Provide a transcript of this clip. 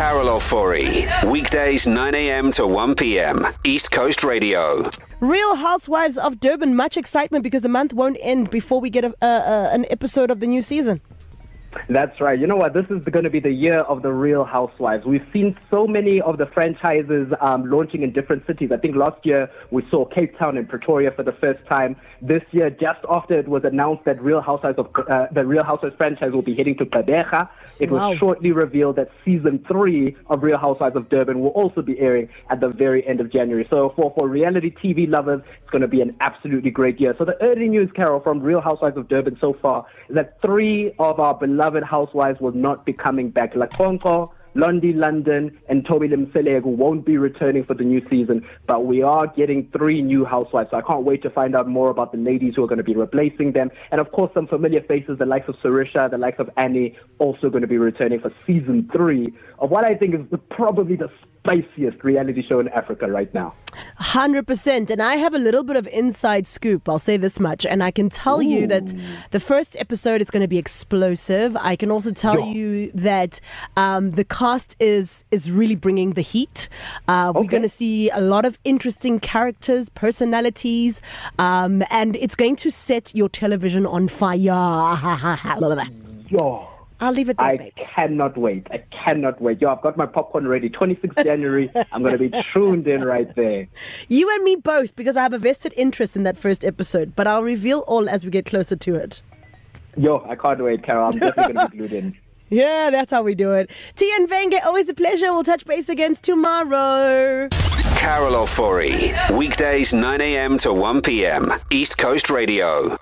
Carol Ofori. Weekdays 9 a.m. to 1 p.m. East Coast Radio. Real Housewives of Durban, much excitement because the month won't end before we get a, uh, uh, an episode of the new season. That's right. You know what? This is going to be the year of the Real Housewives. We've seen so many of the franchises um, launching in different cities. I think last year we saw Cape Town and Pretoria for the first time. This year, just after it was announced that Real Housewives of uh, the Real Housewives franchise will be heading to Gqeberha, it wow. was shortly revealed that season three of Real Housewives of Durban will also be airing at the very end of January. So for, for reality TV lovers, it's going to be an absolutely great year. So the early news, Carol, from Real Housewives of Durban so far is that three of our beloved housewives will not be coming back. LaConco, Londie London and Thobile Mseleku won't be returning for the new season, but we are getting three new housewives. So I can't wait to find out more about the ladies who are going to be replacing them. And of course, some familiar faces, the likes of Sorisha, the likes of Annie, also going to be returning for season three of what I think is the, probably the spiciest reality show in Africa right now. 100%. And I have a little bit of inside scoop. I'll say this much. And I can tell Ooh. you that the first episode is going to be explosive. I can also tell yeah. you that um, the cast is, is really bringing the heat. Uh, okay. We're going to see a lot of interesting characters, personalities, um, and it's going to set your television on fire. Yo. I'll leave it there, I babes. cannot wait. I cannot wait. Yo, I've got my popcorn ready. 26th January, I'm going to be tuned in right there. You and me both, because I have a vested interest in that first episode, but I'll reveal all as we get closer to it. Yo, I can't wait, Carol. I'm definitely going to be glued in. Yeah, that's how we do it. Tian Venge, always a pleasure. We'll touch base again tomorrow. Carol Ofori, weekdays 9 a.m. to 1 p.m. East Coast Radio.